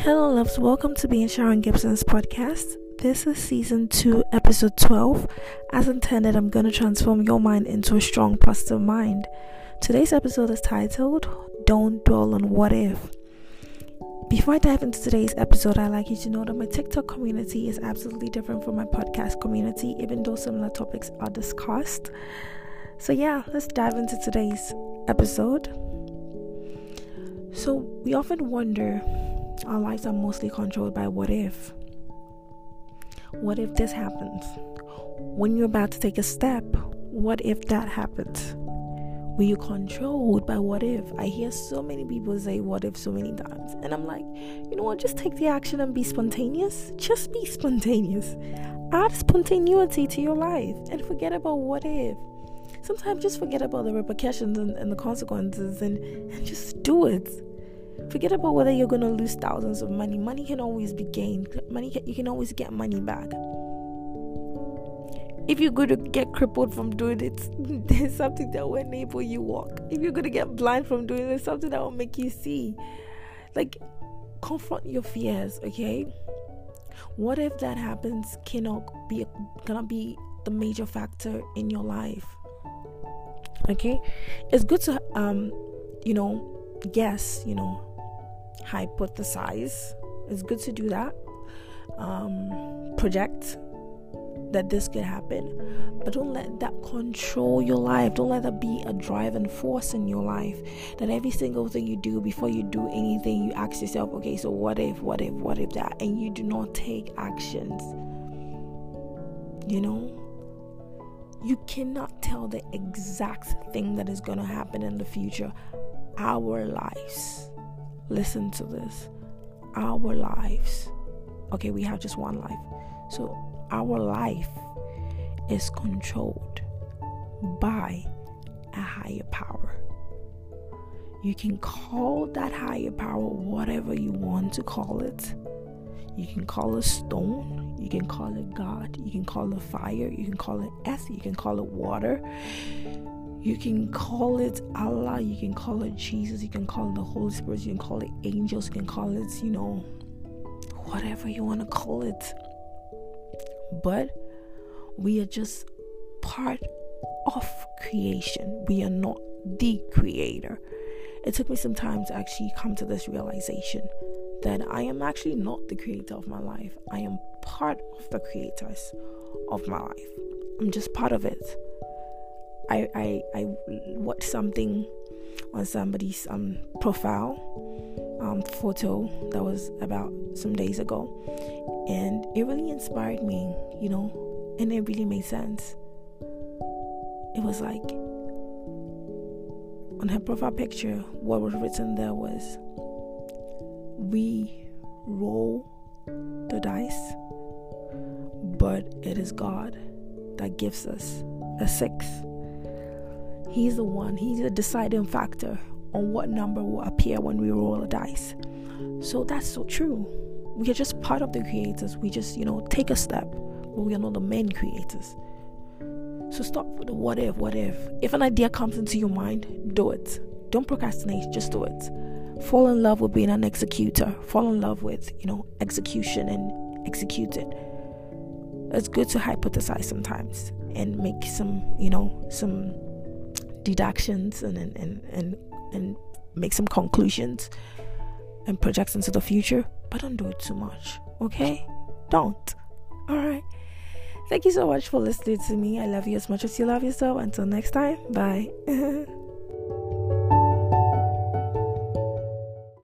Hello, loves. Welcome to being Sharon Gibson's podcast. This is season 2, episode 12. As intended, I'm going to transform your mind into a strong, positive mind. Today's episode is titled Don't Dwell on What If. Before I dive into today's episode, I'd like you to know that my TikTok community is absolutely different from my podcast community, even though similar topics are discussed. So, yeah, let's dive into today's episode. So, we often wonder our lives are mostly controlled by what if. What if this happens? When you're about to take a step, what if that happens? Were you controlled by what if? I hear so many people say what if so many times. And I'm like, you know what? Just take the action and be spontaneous. Just be spontaneous. Add spontaneity to your life and forget about what if. Sometimes just forget about the repercussions and, and the consequences and, and just do it. Forget about whether you're going to lose thousands of money. Money can always be gained. Money can, you can always get money back. If you're going to get crippled from doing it, there's something that will enable you walk. If you're going to get blind from doing it, something that will make you see. Like confront your fears, okay? What if that happens cannot be cannot be the major factor in your life? Okay? It's good to um you know guess, you know, hypothesize. It's good to do that. Um, project that this could happen, but don't let that control your life. Don't let that be a driving force in your life. That every single thing you do before you do anything, you ask yourself, okay, so what if, what if, what if that, and you do not take actions. You know, you cannot tell the exact thing that is going to happen in the future. Our lives listen to this. Our lives. Okay we have just one life. So our life is controlled by a higher power. You can call that higher power whatever you want to call it. You can call it stone you can call it god you can call it fire you can call it earth you can call it water you can call it Allah, you can call it Jesus, you can call it the Holy Spirit, you can call it angels, you can call it, you know, whatever you want to call it. But we are just part of creation. We are not the creator. It took me some time to actually come to this realization that I am actually not the creator of my life. I am part of the creators of my life. I'm just part of it. I, I, I watched something on somebody's um, profile um, photo that was about some days ago, and it really inspired me, you know, and it really made sense. It was like on her profile picture, what was written there was, We roll the dice, but it is God that gives us a six He's the one, he's the deciding factor on what number will appear when we roll a dice. So that's so true. We are just part of the creators. We just, you know, take a step, but we are not the main creators. So stop with the what if, what if. If an idea comes into your mind, do it. Don't procrastinate, just do it. Fall in love with being an executor. Fall in love with, you know, execution and execute it. It's good to hypothesize sometimes and make some, you know, some deductions and and, and, and, and make some conclusions and projects into the future, but don't do it too much. Okay? Don't. Alright. Thank you so much for listening to me. I love you as much as you love yourself. Until next time, bye.